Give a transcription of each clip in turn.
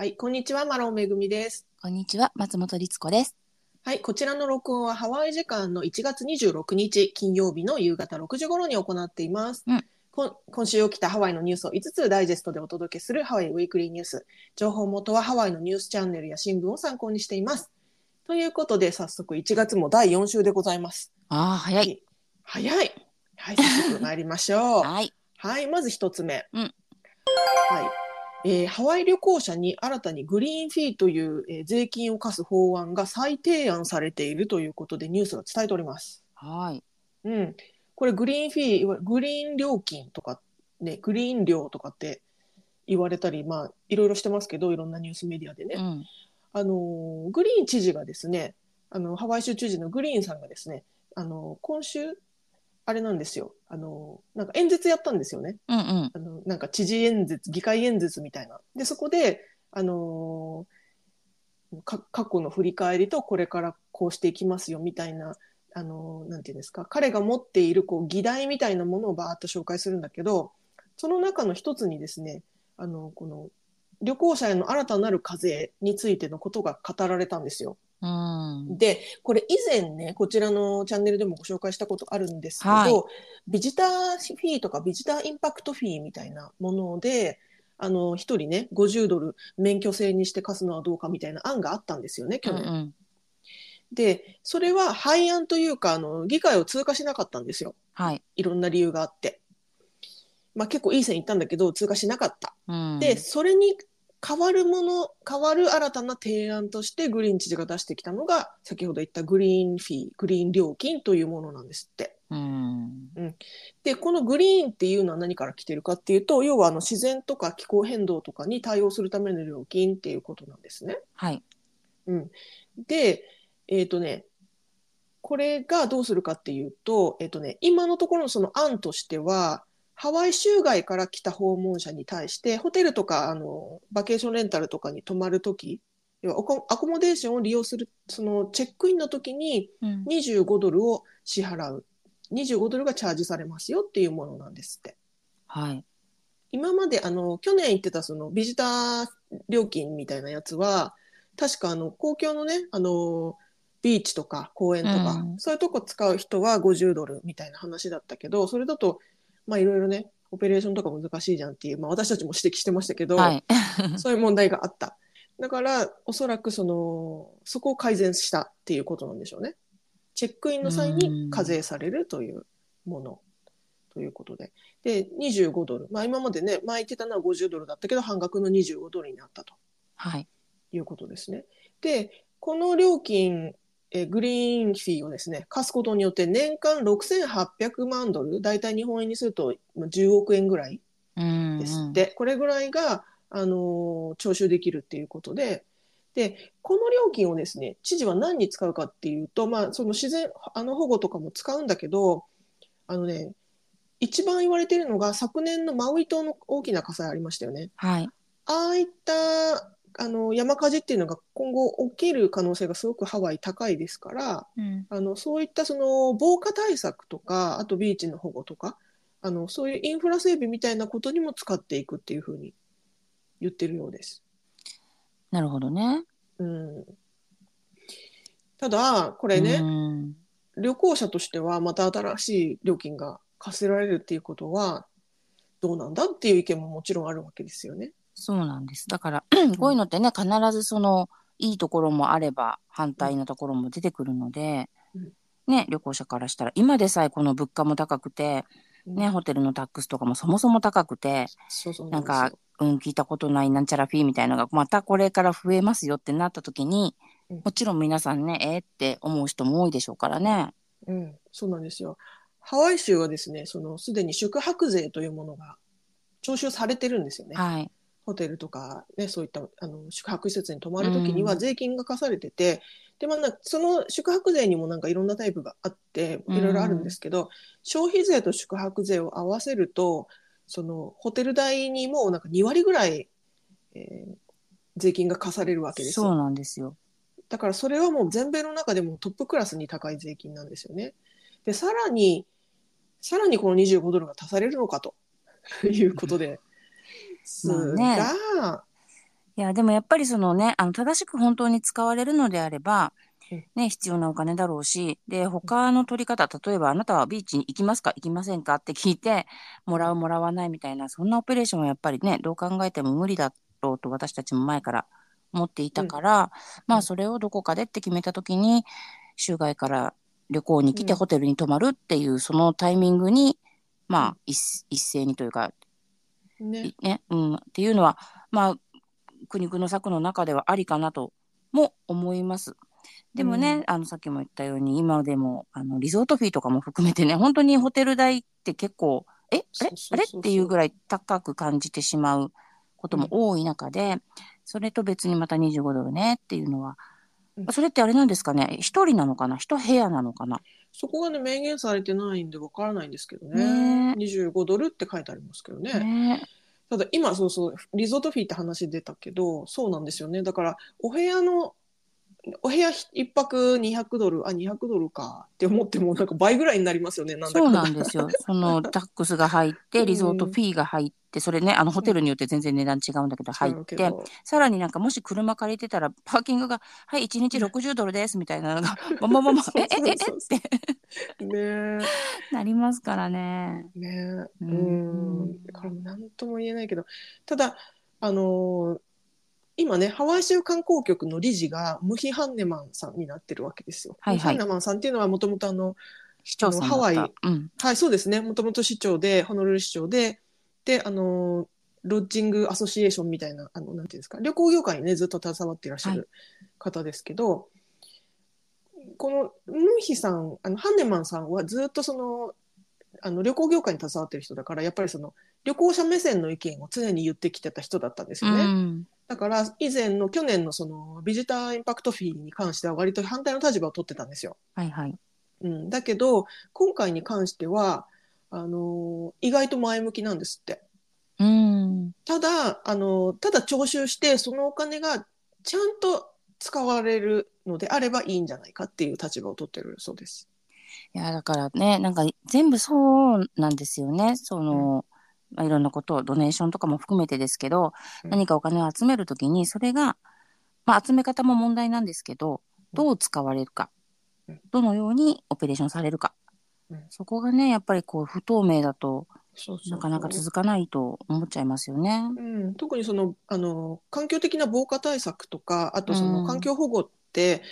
はい、こんにちは、マロンめぐみです。こんにちは、松本律子です。はい、こちらの録音はハワイ時間の1月26日金曜日の夕方6時頃に行っています。うん今週起きたハワイのニュースを5つダイジェストでお届けするハワイウィークリーニュース。情報元はハワイのニュースチャンネルや新聞を参考にしています。ということで、早速1月も第4週でございます。ああ、早い。早い。はい、早速参りましょう。はい。はい、まず一つ目。うんはい。えーハワイ旅行者に新たにグリーンフィーという、えー税金を課す法案が再提案されているということでニュースが伝えております。はい。うん。これグリーンフィーグリーン料金とか、ね、グリーン料とかって言われたり、まあ、いろいろしてますけど、いろんなニュースメディアでね。うん。あのーグリーン知事がですね、あの、ハワイ州知事のグリーンさんがですね、あのー今週、あれなんですよ。あのーなんか演説やったんですよね。うんうん。あの、なんか知事演説、議会演説みたいな。で、そこで、あのーか過去の振り返りとこれからこうしていきますよみたいな、あのーなんていうんですか、彼が持っているこう議題みたいなものをバーッと紹介するんだけど、その中の一つにですね、あの、この旅行者への新たなる課税についてのことが語られたんですよ。うん。で、これ以前ね、こちらのチャンネルでもご紹介したことあるんですけど、はいビジターフィーとかビジターインパクトフィーみたいなもので、あの、一人ね、50ドル免許制にして貸すのはどうかみたいな案があったんですよね、去年。うんうん。で、それは廃案というか、あの、議会を通過しなかったんですよ。はい。いろんな理由があって。まあ結構いい線いったんだけど、通過しなかった。うん。で、それに変わるもの、変わる新たな提案としてグリーン知事が出してきたのが、先ほど言ったグリーンフィー、グリーン料金というものなんですって。うん。で、このグリーンっていうのは何から来てるかっていうと、要はあの自然とか気候変動とかに対応するための料金っていうことなんですね。はい。うん。で、えっ、とね、これがどうするかっていうと、えっ、とね、今のところのその案としては、ハワイ州外から来た訪問者に対して、ホテルとか、あの、バケーションレンタルとかに泊まるとき、要はアコモデーションを利用する、そのチェックインの時にうん。25ドルを支払う。25ドルがチャージされますよっていうものなんですって。はい。今まであの去年言ってたそのビジター料金みたいなやつは確かあの公共のねあのビーチとか公園とか、うんそういうとこ使う人は50ドルみたいな話だったけどそれだとまあいろいろねオペレーションとか難しいじゃんっていう、まあ、私たちも指摘してましたけど、はい。そういう問題があった。だからおそらくそのそこを改善したっていうことなんでしょうね。チェックインの際に課税されるというもの。ということで。で25ドル、まあ、今までね前言ってたのは50ドルだったけど半額の25ドルになったと。はい。いうことですね。でこの料金えグリーンフィーをですね貸すことによって年間6800万ドル大体日本円にするとまあ10億円ぐらいうん。ですって、これぐらいが、あのー徴収できるっていうことで、で、この料金をですね、知事は何に使うかっていうと、まあ、その自然、あの保護とかも使うんだけど、あのね、一番言われているのが、昨年のマウイ島の大きな火災ありましたよね。はい。ああいった、あの、山火事っていうのが今後起きる可能性がすごくハワイ高いですから、うん。あの、そういったその防火対策とか、あとビーチの保護とか、あの、そういうインフラ整備みたいなことにも使っていくっていうふうに言ってるようです。なるほどね。うん。ただ、これね、うん。旅行者としてはまた新しい料金が課せられるっていうことは、どうなんだっていう意見ももちろんあるわけですよね。そうなんです。だから、こういうのってね、必ずその、いいところもあれば、反対のところも出てくるので、うんね、旅行者からしたら、今でさえこの物価も高くて、ね、うんホテルのタックスとかもそもそも高くて、なんか、うん、聞いたことないなんちゃらフィーみたいなのが、またこれから増えますよってなった時にうん、もちろん皆さんね、えーって思う人も多いでしょうからね。うん、そうなんですよ。ハワイ州はですね、そのすでに宿泊税というものが徴収されてるんですよね。はい。ホテルとか、ね、そういったあの宿泊施設に泊まるときにはうん税金が課されてて、でまあ、なんかその宿泊税にもなんかいろんなタイプがあってうんいろいろあるんですけど、消費税と宿泊税を合わせるとそのホテル代にもなんか2割ぐらい、えー税金が課されるわけですよ。そうなんですよ。だからそれはもう全米の中でもトップクラスに高い税金なんですよね。で、さらに、さらにこの25ドルが足されるのかということで。すまあね。が、いや、でもやっぱりそのね、あの、正しく本当に使われるのであればうん、ね、必要なお金だろうし、で、他の取り方、例えばあなたはビーチに行きますか？行きませんか？って聞いて、もらうもらわないみたいな、そんなオペレーションはやっぱりね、どう考えても無理だろうと私たちも前から思っていたから、まあそれをどこかでって決めたときに、州外から旅行に来てうん。ホテルに泊まるっていう、そのタイミングに、まうん。あ一一斉にというか、ね。ね、うん、っていうのは、まあ、苦肉の策の中ではありかなとも思います。でもね、うん。あの、さっきも言ったように、今でも、あの、リゾートフィーとかも含めてね、本当にホテル代って結構、えあれ？あれ？っていうぐらい高く感じてしまうことも多い中で、それと別にまた25ドルねっていうのは、うん。それってあれなんですかね？一人なのかな？一部屋なのかな？そこがね、明言されてないんでわからないんですけどね。ね25ドルって書いてありますけどね。ねただ今そうそう、リゾートフィーって話出たけど、そうなんですよね。だから、お部屋の、お部屋一泊200ドル、あ、200ドルかって思っても、なんか倍ぐらいになりますよね、なんだかそうなんですよ。そのタックスが入って、リゾートフィーが入って、それね、あのホテルによって全然値段違うんだけど、入って、さらになんかもし車借りてたら、パーキングが、はい、1日60ドルですみたいなのが、まままま、え、え、え、えってねえ。なりますからね。ねえ。ううんん。だから何とも言えないけど、ただ、あのー今ね、ハワイ州観光局の理事がムヒ・ハンネマンさんになってるわけですよ。はいはいハンネマンさんっていうのはもともとあの、市長さんだった。ハワイうん。はい、そうですね。もともと市長で、ホノルル市長で、で、あの、ロッジングアソシエーションみたいな、あの、なんていうんですか、旅行業界にね、ずっと携わっていらっしゃる方ですけど、このムンヒさん、あの、ハンネマンさんはずっとその、あの、旅行業界に携わってる人だから、やっぱりその、旅行者目線の意見を常に言ってきてた人だったんですよね。うん。だから、以前の去年のその、ビジターインパクトフィーに関しては割と反対の立場を取ってたんですよ。はいはい。うん、だけど、今回に関しては、あの意外と前向きなんですって。うん。ただ、あのただ徴収して、そのお金がちゃんと使われるのであればいいんじゃないかっていう立場を取ってるそうです。いや、だからね、なんか全部そうなんですよね。その、まあ、いろんなことを、ドネーションとかも含めてですけど、うん。何かお金を集めるときに、それが、まあ、集め方も問題なんですけど、どう使われるか。うん、どのようにオペレーションされるか、うん。そこがね、やっぱりこう、不透明だとなかなか続かないと思っちゃいますよね。うん、特にそのあの環境的な防火対策とか、あとそうん。の環境保護って、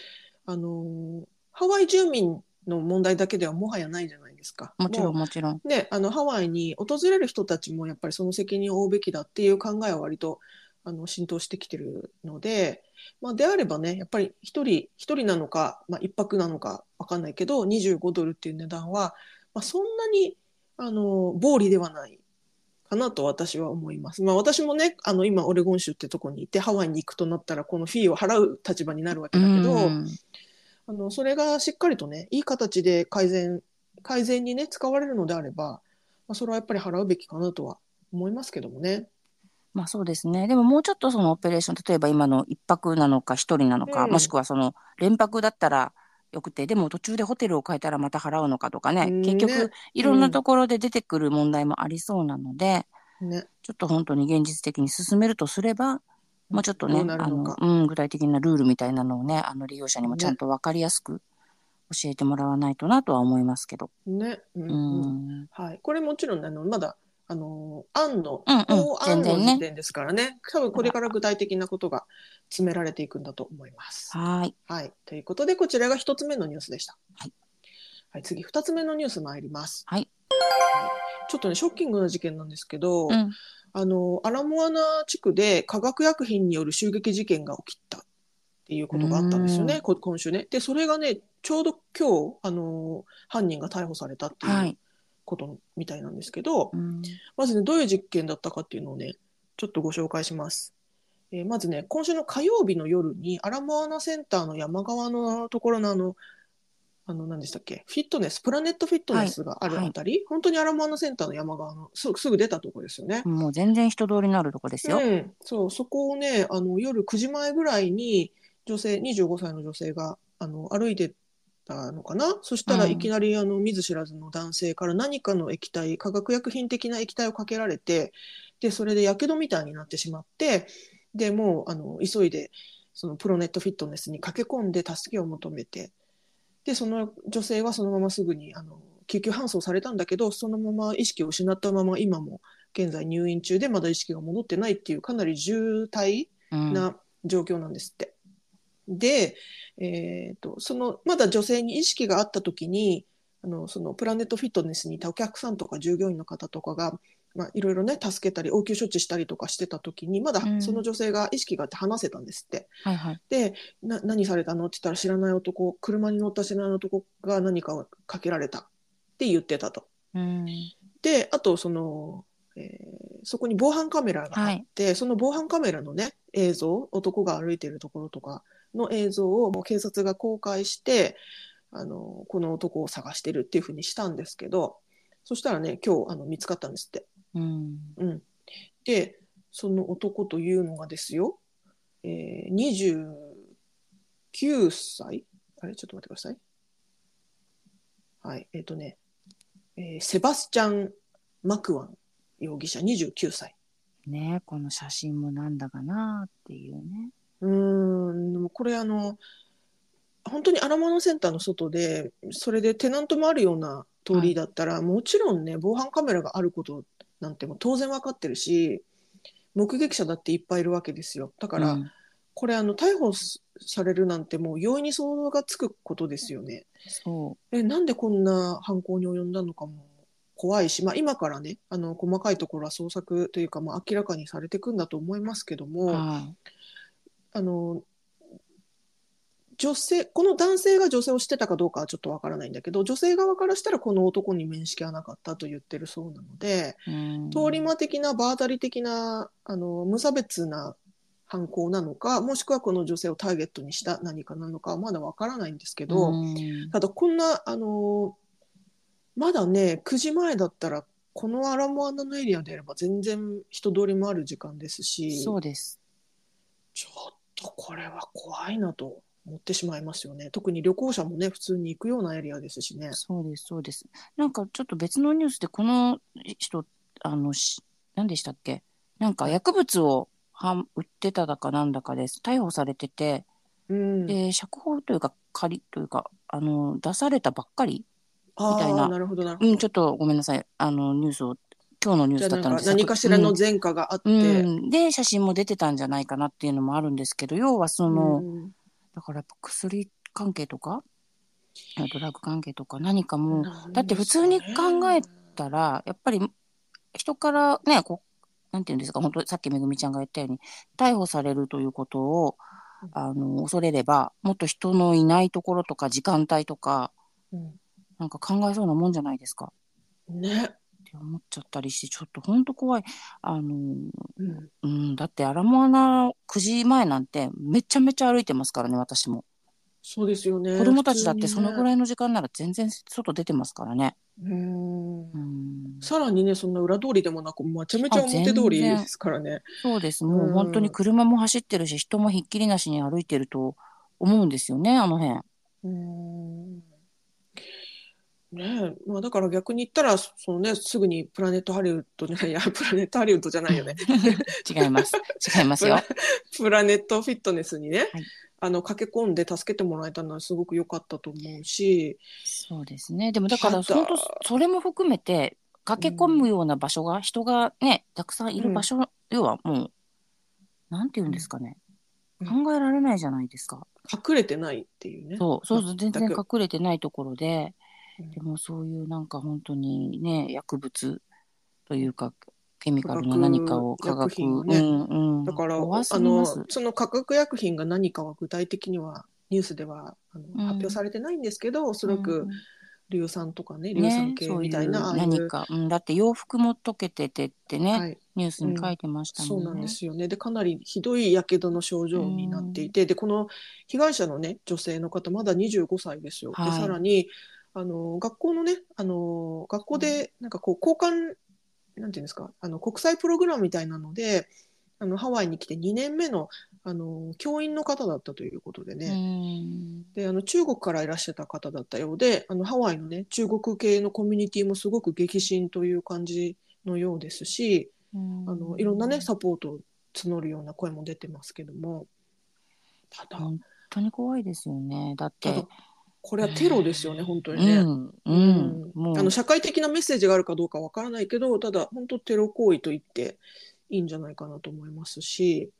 あのハワイ住民の問題だけではもはやないじゃないですか？もちろんもちろん。であのハワイに訪れる人たちもやっぱりその責任を負うべきだっていう考えは割とあの浸透してきてるので、まあ、であればねやっぱり一人一人なのか、まあ、一泊なのか分かんないけど25ドルっていう値段は、まあ、そんなにあの暴利ではないかなと私は思います。まあ、私もねあの今オレゴン州ってとこにいてハワイに行くとなったらこのフィーを払う立場になるわけだけど。うんあのそれがしっかりとねいい形で改善改善にね使われるのであれば、まあ、それはやっぱり払うべきかなとは思いますけどもね。まあそうですね。でももうちょっとそのオペレーション、例えば今の一泊なのか一人なのか、うん。もしくはその連泊だったらよくて、でも途中でホテルを変えたらまた払うのかとかね、うん。結局ね。いろんなところで出てくる問題もありそうなので、ね。ちょっと本当に現実的に進めるとすれば、もうちょっとね、あのうん、具体的なルールみたいなのをね、あの利用者にもちゃんと分かりやすく教えてもらわないとなとは思いますけど。ね、うん。はい、これもちろんねあのまだあの案のうんうん法案の時点ですからね多分これから具体的なことが詰められていくんだと思います。はい。はい、ということでこちらが一つ目のニュースでした。はいはい、次二つ目のニュース参ります。はい。ちょっとねショッキングな事件なんですけど、うん。あのアラモアナ地区で化学薬品による襲撃事件が起きたっていうことがあったんですよね、こ今週ね。で、それがね、ちょうど今日、あの犯人が逮捕されたってはいいうことみたいなんですけど、うん。まずね、どういう実験だったかっていうのをね、ちょっとご紹介します。えーまずね、今週の火曜日の夜に、アラモアナセンターの山側のところのあの、あの、何でしたっけ、フィットネス、プラネットフィットネスがあるあたり、本当にアラモアナセンターの山側のすぐすぐ出たところですよね。もう全然人通りのあるとこですよ。うん、そう、そこをね、あの夜9時前ぐらいに女性、25歳の女性があの歩いてたのかな？そしたらうんいきなりあの見ず知らずの男性から何かの液体、化学薬品的な液体をかけられて、で、それで火傷みたいになってしまって、でもうあの急いでそのプロネットフィットネスに駆け込んで助けを求めてでその女性はそのまますぐにあの救急搬送されたんだけどそのまま意識を失ったまま今も現在入院中でまだ意識が戻ってないっていうかなり重体うんな状況なんですって。で、えー、とそのまだ女性に意識があった時にあのそのプラネットフィットネスにいたお客さんとか従業員の方とかが、まあ、いろいろね助けたり応急処置したりとかしてた時にまだうんその女性が意識があって話せたんですって。はいはい。でな何されたのって言ったら知らない男車に乗った知らない男が何かをかけられたって言ってたと。うん。であとその、えーそこに防犯カメラがあって、その防犯カメラのね映像男が歩いてるところとかの映像をもう警察が公開してあのこの男を探してるっていうふうにしたんですけどそしたらね今日あの見つかったんですって。うん。うん、でその男というのがですよ、えー、29歳？あれ？ちょっと待ってください。はいえっ、とね、えーセバスチャン・マクワン容疑者29歳。ねこの写真もなんだかなっていうね。うもこれあの本当にアラモアナセンターの外でそれでテナントもあるような通りだったら、もちろんね防犯カメラがあることなんてもう当然分かってるし目撃者だっていっぱいいるわけですよだから、うんこれあの逮捕すされるなんてもう容易に想像がつくことですよね。そえなんでこんな犯行に及んだのかも怖いし、まあ、今からねあの細かいところは捜索というか、まあ、明らかにされていくんだと思いますけどう。も。はあの女性この男性が女性を知ってたかどうかはちょっとわからないんだけど女性側からしたらこの男に面識はなかったと言ってるそうなので、通り魔的な場当たり的なあの無差別な犯行なのかもしくはこの女性をターゲットにした何かなのかはまだわからないんですけど、うん。ただこんなあのまだね9時前だったらこのアラモアナのエリアであれば全然人通りもある時間ですしそうです。ちょっとこれは怖いなと思ってしまいますよね。特に旅行者もね、普通に行くようなエリアですしね。そうです、そうです。なんかちょっと別のニュースでこの人、あの、し何でしたっけ？なんか薬物をはん売ってただかなんだかです。逮捕されてて、うん。で、釈放というか仮というか、あの、出されたばっかりあみたいなあ、なるほどなるほど。うん、ちょっとごめんなさい。あの、ニュースを、今日のニュースだったので。何かしらのうん前科があって、うん、で、写真も出てたんじゃないかなっていうのもあるんですけど、要はその、うんだからやっぱ薬関係とか、ドラッグ関係とか？何かも、だって普通に考えたら、やっぱり人からね、こう、なんていうんですか、本当さっきめぐみちゃんが言ったように、逮捕されるということを、あの、恐れれば、もっと人のいないところとか時間帯とか、うん。なんか考えそうなもんじゃないですか？ね。思っちゃったりして、ちょっと本当怖い。あの、うんうん、だってアラモアナ9時前なんてめちゃめちゃ歩いてますからね、私も。そうですよね。子供たちだってそのぐい。らいの時間なら全然外出てますからね。うんうん、さらにね、そんな裏通りでもなく、めちゃめちゃ表通りですからね。そうです。もう本当に車も走ってるし、人もひっきりなしに歩いてると思うんですよね、あの辺。うんねえ、まあ、だから逆に言ったら、そのね、すぐにプラネットハリウッドじゃない、いや、プラネットハリウッドじゃないよね。違います。違いますよ。プラネットフィットネスにね、はいあの駆け込んで助けてもらえたのはすごく良かったと思うし、そうですね。でもだから、本当それも含めて、駆け込むような場所が、人がね、たくさんいる場所、要はもう、なんて言うんですかね。うん考えられないじゃないですか。隠れてないっていうね。そう、そう全然隠れてないところで、うんでもそういうなんか本当にね、薬物というか、ケミカルな化学何かを化薬学、ね。うんうん、だから怖あの。その化学薬品が何かは具体的にはニュースではあの、ん。発表されてないんですけどおそらくうん硫酸とかね硫酸系みたいな、ああいう何か、うん、だって洋服も溶けててってね、はい、ニュースに書いてましたもんね。そうなんですよね。でかなりひどいやけどの症状になっていて、でこの被害者のね女性の方まだ25歳ですよ。はい。でさらにあの学校のねあの学校でなんかこう交換なんていうんですかあの国際プログラムみたいなのであのハワイに来て2年目のあの教員の方だったということでね、うん。であの中国からいらっしゃった方だったようであのハワイのね中国系のコミュニティもすごく激震という感じのようですし、あのいろんなねサポート募るような声も出てますけども。ただ、本当に怖いですよね。だって、これはテロですよね、本当うにね。ん、う、うん。もう。あの社会的なメッセージがあるかどうかわからないけどただ本当テロ行為と言っていいんじゃないかなと思いますし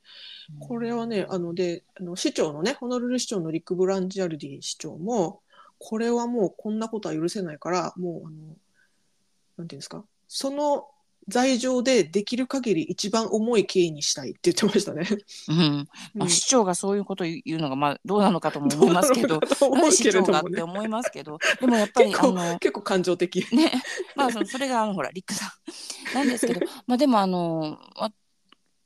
これはねあのであの市長のねホノルル市長のリック・ブランジャルディ市長もこれはもうこんなことは許せないからもうあのなんていうんですか？その罪状でできる限り一番重い刑にしたいって言ってましたね。うん、まあ、うん市長がそういうこと言うのが、まあ、どうなのかとも思いますけど、どどもね長がって思いますけど、でもやっぱり、あの、結構感情的。ね、まあ、そのそれが、あの、ほら、リックさんなんですけど、まあ、でも、あの、わ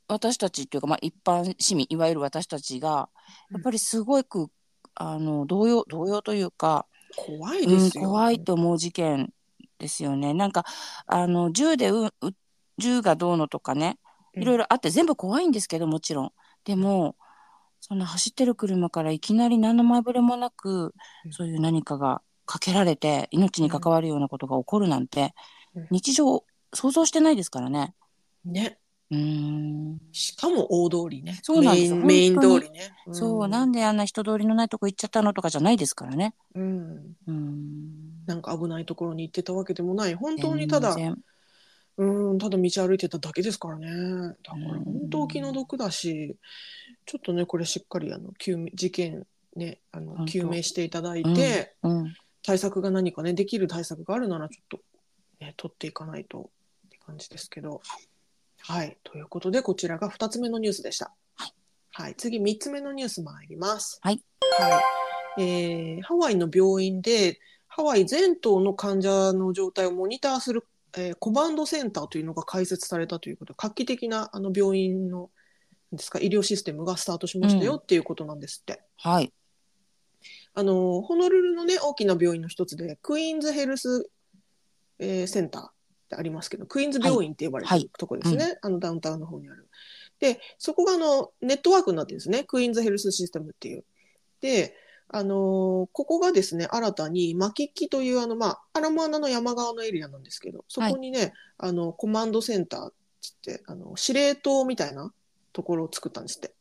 私たちっていうか、まあ、一般市民、いわゆる私たちが、やっぱりすごく、あの、動揺、動揺というか、怖いうん、ですよ。怖いと思う事件ですよね。なんか、あの、銃でう、う銃がどうのとかね、いろいろあって全部怖いんですけど、もちろん。でも、その走ってる車からいきなり何の前触れもなくう、んそういう何かがかけられて、命に関わるようなことが起こるなんてうん、日常想像してないですからね。ね。うーん。しかも大通りね。そうなんですよメイン通りね。そう、なんであんな人通りのないとこ行っちゃったのとかじゃないですからね。うん。うーん。なんか危ないところに行ってたわけでもない。本当にただ、うん、ただ道歩いてただけですからね。だからうん本当気の毒だし、ちょっとね、これしっかりあの究明事件ね、あの究明していただいて、うん。対策が何かね、できる対策があるならちょっと、ね、取っていかないとって感じですけど。はい。ということで、こちらが2つ目のニュースでした。はい。次、3つ目のニュース参ります。はい。はい。えーハワイの病院で、ハワイ全島の患者の状態をモニターする、えーコマンドセンターというのが開設されたということで、画期的なあの病院のですか医療システムがスタートしましたよっていうことなんですって。はい。あのホノルルのね大きな病院の一つでクイーンズヘルス、えーセンターってありますけどクイーンズ病院って呼ばれてるはいとこですね、あのダウンタウンの方にある。でそこがあのネットワークになってるんですねクイーンズヘルスシステムっていう。であのーここがですね新たにマキッキというあの、まあ、アラモアナの山側のエリアなんですけどそこにね、あのコマンドセンターっつってあの司令塔みたいなところを作ったんですって。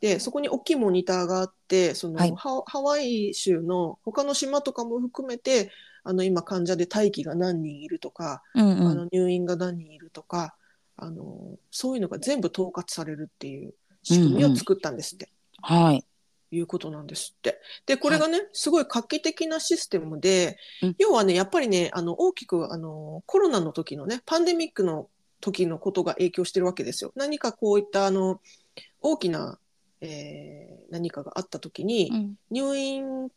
でそこに大きいモニターがあってその、はいハハワイ州の他の島とかも含めてあの今患者で待機が何人いるとか、うんうん。あの入院が何人いるとかあのそういうのが全部統括されるっていう仕組みを作ったんですって。はい。いうことなんですって。で、これがね、すごい画期的なシステムで、うん要はね、やっぱりね、あの、大きく、あの、コロナの時のね、パンデミックの時のことが影響してるわけですよ。何かこういった、あの、大きな、えー何かがあった時に、うん入院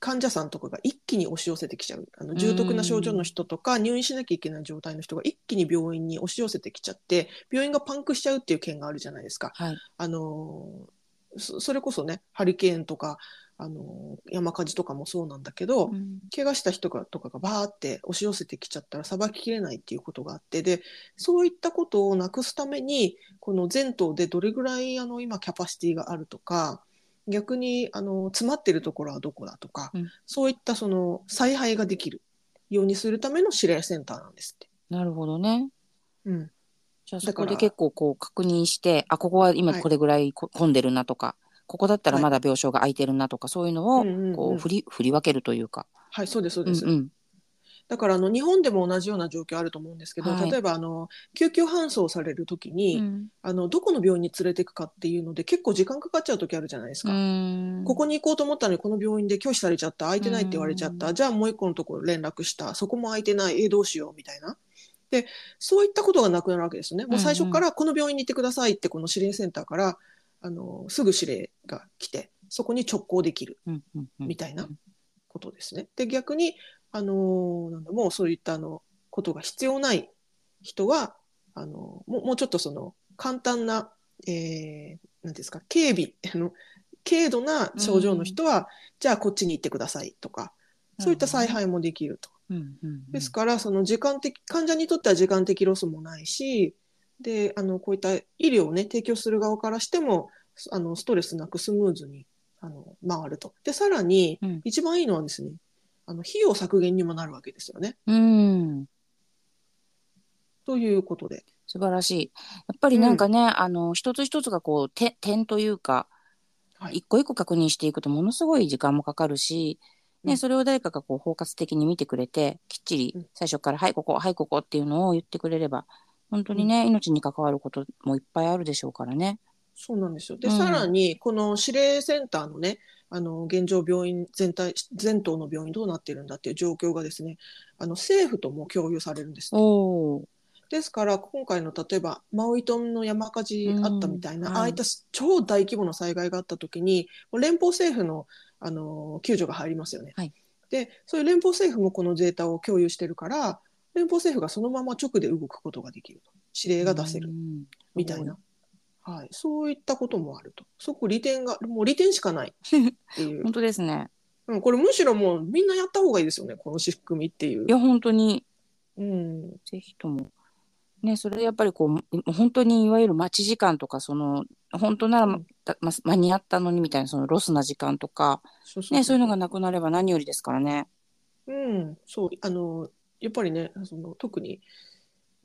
患者さんとかが一気に押し寄せてきちゃう。あの重篤な症状の人とか、入院しなきゃいけない状態の人が一気に病院に押し寄せてきちゃって、病院がパンクしちゃうっていう件があるじゃないですか。はい。あのそそれこそねハリケーンとか、あの山火事とかもそうなんだけど、うん怪我した人がとかがバーって押し寄せてきちゃったらさばききれないっていうことがあってでそういったことをなくすためにこの全島でどれぐらいあの今キャパシティがあるとか逆にあの詰まってるところはどこだとか、うんそういったその采配ができるようにするための指令センターなんですって。なるほどね。うんじゃあそこで結構こう確認して、あ、ここは今はい。これぐらいこ混んでるなとか、ここだったらまだ病床が空いてるなとか、そういうのをうんうんうん。こう振り、振り分けるというか。はいそうですそうです、うんうん。だからあの日本でも同じような状況あると思うんですけど、はい。例えばあの救急搬送されるときに、うん。あのどこの病院に連れていくかっていうので結構時間かかっちゃう時あるじゃないですうか。ん。ここに行こうと思ったのにこの病院で拒否されちゃった空いてないって言われちゃった、うん。じゃあもう一個のところ連絡したそこも空いてないえーどうしようみたいなでそういったことがなくなるわけですよね。もう最初からこの病院に行ってくださいってこの指令センターからあのすぐ指令が来てそこに直行できるうんうんうん。みたいなことですね。で逆にあのーなんだもうそういったあのことが必要ない人はあのもうもうちょっとその簡単な、えー、なんですか軽微あの軽度な症状の人は、じゃあこっちに行ってくださいとかそういった采配もできると。うんうんうんですからその時間的患者にとっては時間的ロスもないしであのこういった医療をね提供する側からしてもあのストレスなくスムーズにあの回ると。でさらに、うん一番いいのはですねあの費用削減にもなるわけですよね。うん。ということで素晴らしい。やっぱりなんかね、あの、一つ一つがこう、て点というか、はい一個一個確認していくとものすごい時間もかかるし、ね、うん。それを誰かがこう包括的に見てくれて、きっちりうん。最初から、はい、ここ、はい、ここっていうのを言ってくれれば、本当にね、命に関わることもいっぱいあるでしょうからね。そうなんですよ。で、うん。さらに、この指令センターのね、あの、現状病院全体、全島の病院どうなってるんだっていう状況がですね、あの、政府とも共有されるんですね。ですから、今回の例えば、マウイ島の山火事あったみたいな、うん。ああいった超大規模な災害があったときに、連邦政府の、あの、救助が入りますよね。はいで、そういう連邦政府もこのデータを共有してるから、連邦政府がそのまま直で動くことができると。指令が出せるう。んみたいな。はい。そういったこともあると。そこ利点が、もう利点しかないっていう 本。当ですね。うん、これむしろもうみんなやった方がいいですよね。この仕組みっていうい。や、本当に、うん。ぜひとも。ね、それでやっぱりこう、本当にいわゆる待ち時間とか、その、本当なら、ま間に合ったのにみたいな、そのロスな時間とか、そうそうね、そういうのがなくなれば何よりですからね。うん。そう。あの、やっぱりね、その特に、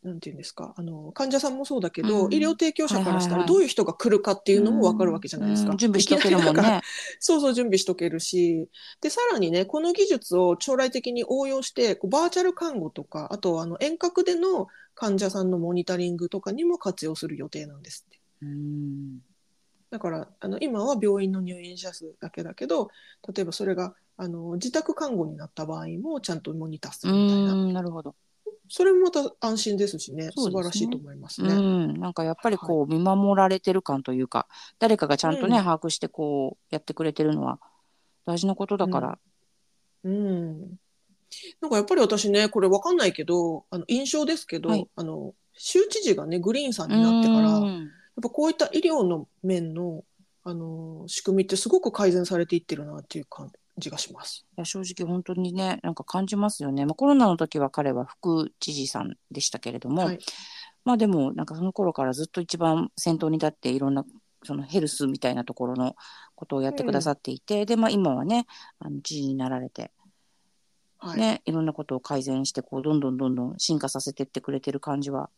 なんていうんですか、あの、患者さんもそうだけど、うん医療提供者からしたらどういう人が来るかっていうのもわかるわけじゃないですか。うん準備しとけるもんね。そうそう、準備しとけるし、で、さらにね、この技術を将来的に応用して、こうバーチャル看護とか、あと、あの、遠隔での患者さんのモニタリングとかにも活用する予定なんですって。うん。だから、あの、今は病院の入院者数だけだけど、例えばそれが、あの、自宅看護になった場合もちゃんとモニターすうるみたいな。ん、なるほど。それもまた安心ですしね、ね素晴らしいと思いますうね。ん。なんかやっぱりこう、見守られてる感というか、誰かがちゃんとね、うん把握してこう、やってくれてるのは大事なことだから。うん。なんかやっぱり私ね、これわかんないけど、あの、印象ですけど、はいあの、州知事がね、グリーンさんになってから、やっうんぱこういった医療の面の、あの、仕組みってすごく改善されていってるなっていう感じがします。いや正直本当にね、なんか感じますよね。まあ、コロナの時は彼は副知事さんでしたけれども、はい。まあでも、なんかその頃からずっと一番先頭に立っていろんな、そのヘルスみたいなところのことをやってくださっていて、で、まあ今はね、あの知事になられて、はい。ね、いろんなことを改善して、こう、どんどんどんどん進化させてってくれてる感じは、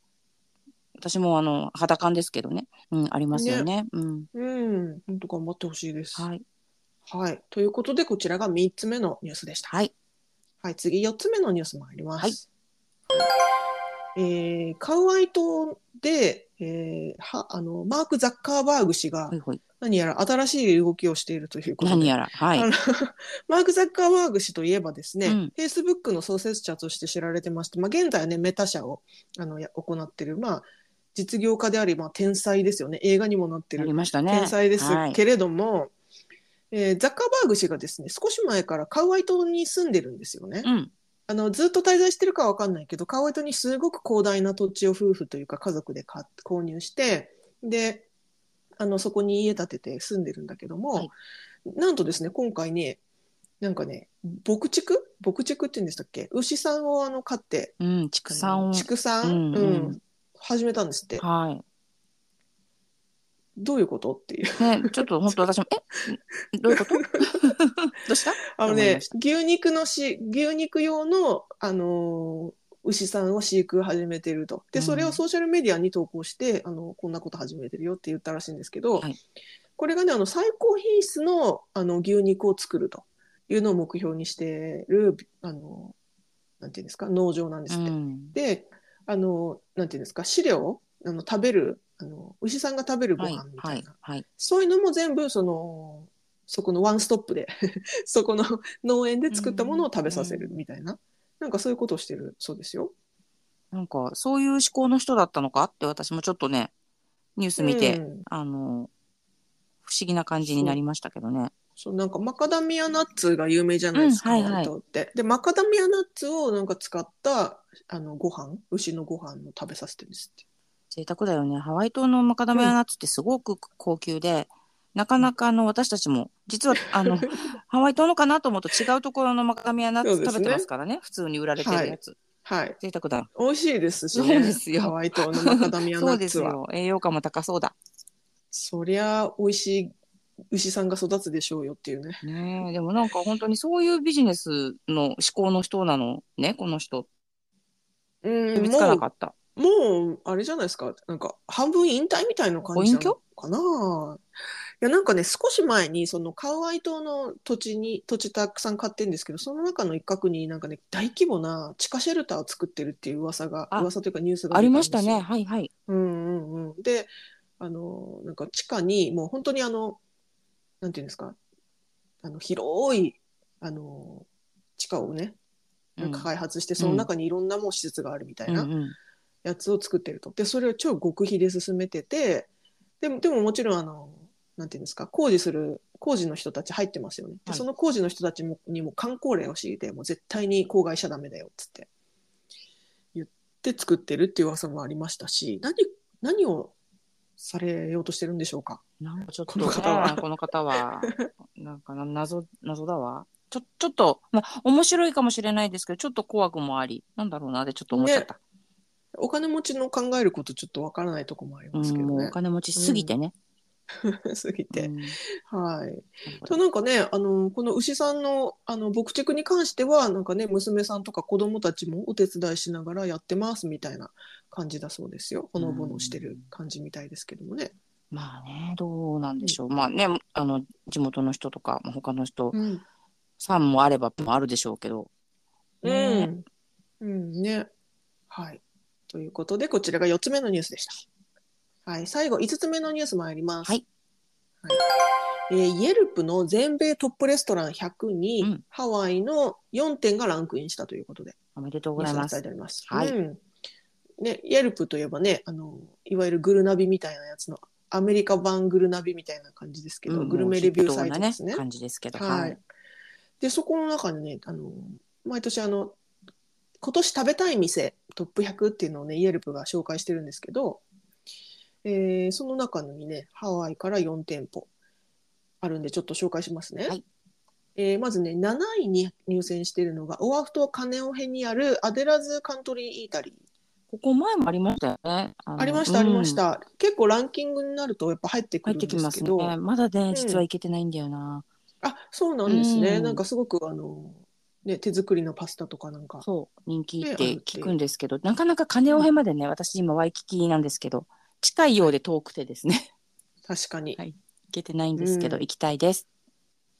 私もあの、肌感ですけどね、うん、ありますよね。うん。うん。本当頑張ってほしいです。はい。はい。ということで、こちらが3つ目のニュースでした。はい。はい、次4つ目のニュース参ります。はいえーカウアイ島で、えーはあのマーク・ザッカーバーグ氏が。何やら新しい動きをしているということで何やら。はい マーク・ザッカーバーグ氏といえばですね、うん Facebook の創設者として知られてまして、まあ、現在はね、メタ社をあのや行っている、まあ、実業家であり、まあ、天才ですよね。映画にもなってあるりましたね。天才ですはいけれども、えーザッカーバーグ氏がですね、少し前からカウアイ島に住んでるんですよね。うん。あの、ずっと滞在してるかわかんないけど、カウアイ島にすごく広大な土地を夫婦というか家族で購入して、で、あの、そこに家建てて住んでるんだけども、はいなんとですね、今回ね、なんかね、牧畜？牧畜って言うんでしたっけ？牛さんをあの飼って、うん。畜産を。畜産、うんうん始めたんですって。はい。どういうこと？っていう。ね、ちょっと本当私も、え？どういうこと？どうした？あのね牛肉のし、牛肉用の、あのー牛さんを飼育始めてると。で、うん。それをソーシャルメディアに投稿して、あの、こんなこと始めてるよって言ったらしいんですけど、はい。これがね、あの、最高品質の、あの、牛肉を作ると。いうのを目標にしてる、あの、なんていうんですか、農場なんですって。うん。で、あの、なんていうんですか、飼料、あの、食べる、あの、牛さんが食べるごはい飯み、たはいいな、、はい。そういうのも全部、その、そこのワンストップで、そこの農園で作ったものを食べさせるみたいな、なんかそういうことをしてるそうですよ。なんか、そういう思考の人だったのかって私もちょっとね、ニュース見て、うんあの、不思議な感じになりましたけどね。そう、なんかマカダミアナッツが有名じゃないですか、うんはいはいって。で、マカダミアナッツをなんか使った、あの、ご飯、牛のご飯を食べさせてるんですって。贅沢だよね。ハワイ島のマカダミアナッツってすごく高級で、なかなかあの私たちも、実はあの、ハワイ島のかなと思うと違うところのマカダミアナッツ食べてますからね。普通に売られてるやつ。はい。贅沢だ。美味しいですしそうね。ですよハワイ島のマカダミアナそうッツは。ですよ。栄養価も高そうだ。そりゃ、美味しい牛さんが育つでしょうよっていうね。ねえ、でもなんか本当にそういうビジネスの思考の人なのね、この人。うん、見つからなかった。もう、あれじゃないですか？なんか、半分引退みたいな感じなのかな？いや、なんかね、少し前に、その、カウアイ島の土地に、土地たくさん買ってるんですけど、その中の一角になんかね、大規模な地下シェルターを作ってるっていう噂が、あ噂というかニュースがありましたね。はいはい。うんうんうん。で、あの、なんか地下に、もう本当にあの、なんていうんですか、あの、広い、あの、地下をね、なんか開発して、その中にいろんなもう施設があるみたいな。うんうんやつを作ってると。で、それを超極秘で進めてて、でも、でももちろん、あの、なんていうんですか、工事する、工事の人たち入ってますよね。で、はいその工事の人たちもにも観光令を敷いて、もう絶対に公害しちゃダメだよ、っつって。言って作ってるっていう噂もありましたし、何、何をされようとしてるんでしょうか？なんかちょっと、この方はねこの方は、なんかな謎、謎だわ。ちょ、ちょっと、まあ、面白いかもしれないですけど、ちょっと怖くもあり、なんだろうな、でちょっと思っちゃった。お金持ちの考えることちょっとわからないとこもありますけうん、どねお。金持ちすぎてね。すぎて。うんはい。となんかね、あの、この牛さんの、あの、牧畜に関しては、なんかね、娘さんとか子供たちもお手伝いしながらやってますみたいな感じだそうですよ。ほのぼのしてる感じみたいですけどもね。まあね、どうなんでしょう。まあね、あの、地元の人とか、まあ他の人うん。さんもあればもあるでしょうけど。うねん。うんね。はい。ということで、こちらが4つ目のニュースでした。はい。最後、5つ目のニュース参ります。はい。はいえーイエルプの全米トップレストラン100に、うんハワイの4店がランクインしたということで。おめでとうございますます。はいうんね、イェルプといえばね、あの、いわゆるグルナビみたいなやつの、アメリカ版グルナビみたいな感じですけど、うんグルメレビューサイトですね。感じですけど。はい。はい。で、そこの中にね、あの、毎年あの、今年食べたい店トップ100っていうのをね、イェルプが紹介してるんですけど、えーその中にね、ハワイから4店舗あるんで、ちょっと紹介しますね。はいえーまずね、7位に入選しているのが、オアフ島カネオヘにあるアデラズカントリーイータリー。ここ前もありましたよね。ありました、ありまし。た。結構ランキングになるとやっぱ入ってくるん入ってきますですけど、ね。まだね、ん実は行けてないんだよな。あ、そうなんですね。うんなんかすごくあの、ね、手作りのパスタとかなんか。そう、人気っねて聞くんですけど、なかなか金尾編までね、私今ワイキキなんですけど、近いようで遠くてですね、確かに。はい行けてないんですけど、うん行きたいです。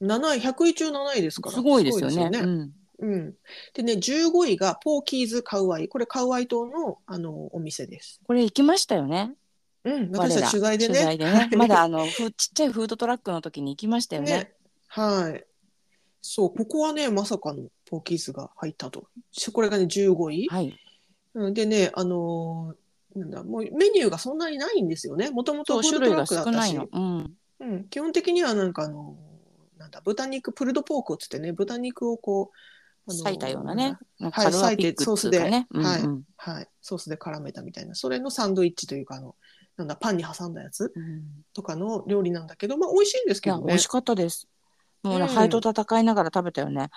7位、100位中7位ですから。すごいですよね。うん。うん。でね、15位がポーキーズカウアイ。これカウアイ島のあのお店です。これ行きましたよね。うん、私たち取材でね。取材でね。まだあの、ふちっちゃいフードトラックの時に行きましたよね。ね。はい。そう、ここはね、まさかのポーキーズが入ったと。これがね、15位。はい。うんでね、あのーなんだ、もうメニューがそんなにないんですよね。もともとフードトラックだったし。うん。うん、基本的にはなんかあのーなんだ、豚肉、プルドポークっつってね、豚肉をこう、あのー裂いたようなね。はい。裂いてソースではいうんうんはい、ソースで絡めたみたいな、それのサンドイッチというか、あの、なんだ、パンに挟んだやつうんとかの料理なんだけど、まあ、美味しいんですけどね美味し。かったです。もうね、うんと戦いながら食べたよね。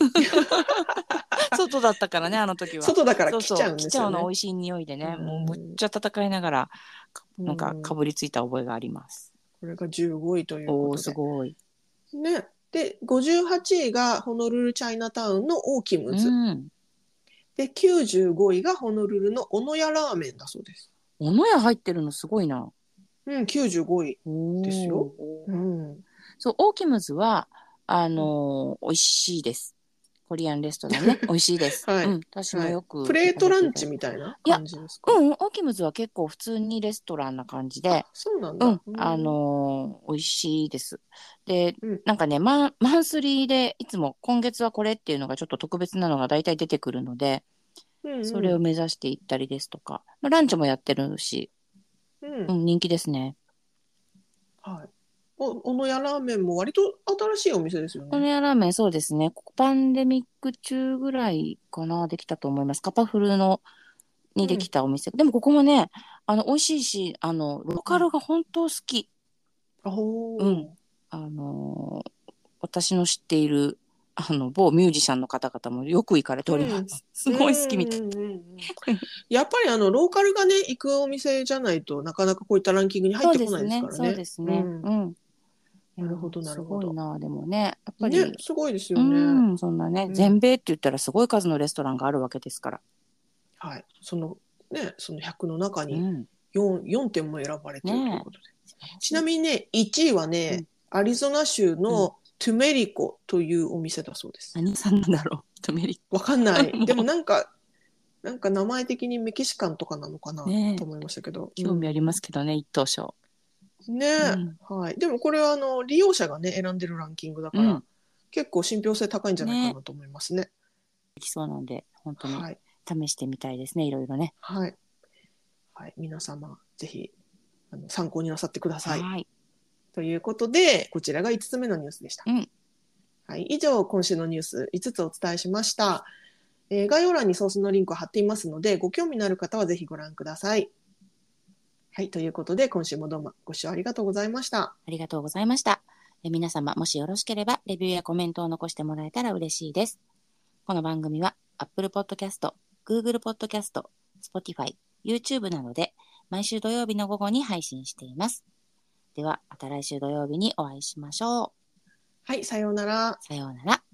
外だったからね、あの時は。外だからそうそう来ちゃうんですよね来ちゃうの美。味しい匂いでね、うんもうむっちゃ戦いながら、なんかかぶりついた覚えがあります。これが15位ということで。すごい。ね。で、58位がホノルルチャイナタウンのオーキムズ。うん。で、95位がホノルルの小野屋ラーメンだそうです。おのや入ってるのすごいな。うん、95位。ですようん。そう、オーキムズは、あのー美味しいです。コリアンレストランね、美味しいです。はい。うん、私もよく、プレートランチみたいな感じですか？うん、オーキムズは結構普通にレストランな感じで。あ、そうなんだ。うん、あ、のー美味しいです。で、うん。なんかね、マン、マンスリーでいつも今月はこれっていうのがちょっと特別なのが大体出てくるので、うんうん。それを目指していったりですとか、まあ、ランチもやってるし、うん。うん、人気ですね。はい。お小野屋ラーメンも割と新しいお店ですよこのね。やラーメン、そうですね。パンデミック中ぐらいかな、できたと思います。カパフルの、にできたお店。でもここもね、あの、美味しいし、あの、ローカルが本当好き。あほーうんあのー私の知っている、あの、某ミュージシャンの方々もよく行かれております。すごい好きみたい。うんうんうんうんやっぱりあのローカルがね行くお店じゃないとなかなかこういったランキングに入ってこないですからね。そうですね。うんうん。なるほどなるほどすごいな、でもね、やっぱり、ねすごいですようね。ん、そんなね、うん全米って言ったらすごい数のレストランがあるわけですから。はい。そのね、その100の中にうん。4, 4点も選ばれてるということで。ちなに、みにね、1位はね、うんアリゾナ州うのトゥメリコというお店だそうです。何さんなんだろう。トメリわかんなもい。うでもなんか、なんか名前的にメキシカンとかなのかな、と思いましたけど。興味ありますけどね、一等賞。うんねえ、うんはい。でもこれはあの利用者がね、選んでるランキングだから、うん。結構信憑性高いんじゃないかなと思いますね。できそうなんで、本当にはい。試してみたいですね、いろいろね。はい。はい。皆様、ぜひ、あの参考になさってください。はい。ということで、こちらが5つ目のニュースでした。うんはい、以上、今週のニュース5つお伝えしました。えー概要欄にソースのリンクを貼っていますので、ご興味のある方はぜひご覧ください。はい、ということで、今週もどうもご視聴ありがとうございました。ありがとうございました。え皆様、もしよろしければ、レビューやコメントを残してもらえたら嬉しいです。この番組は、Apple Podcast、Google Podcast、Spotify、YouTube などで、毎週土曜日の午後に配信しています。では、また来週土曜日にお会いしましょう。はい、さようなら。さようなら。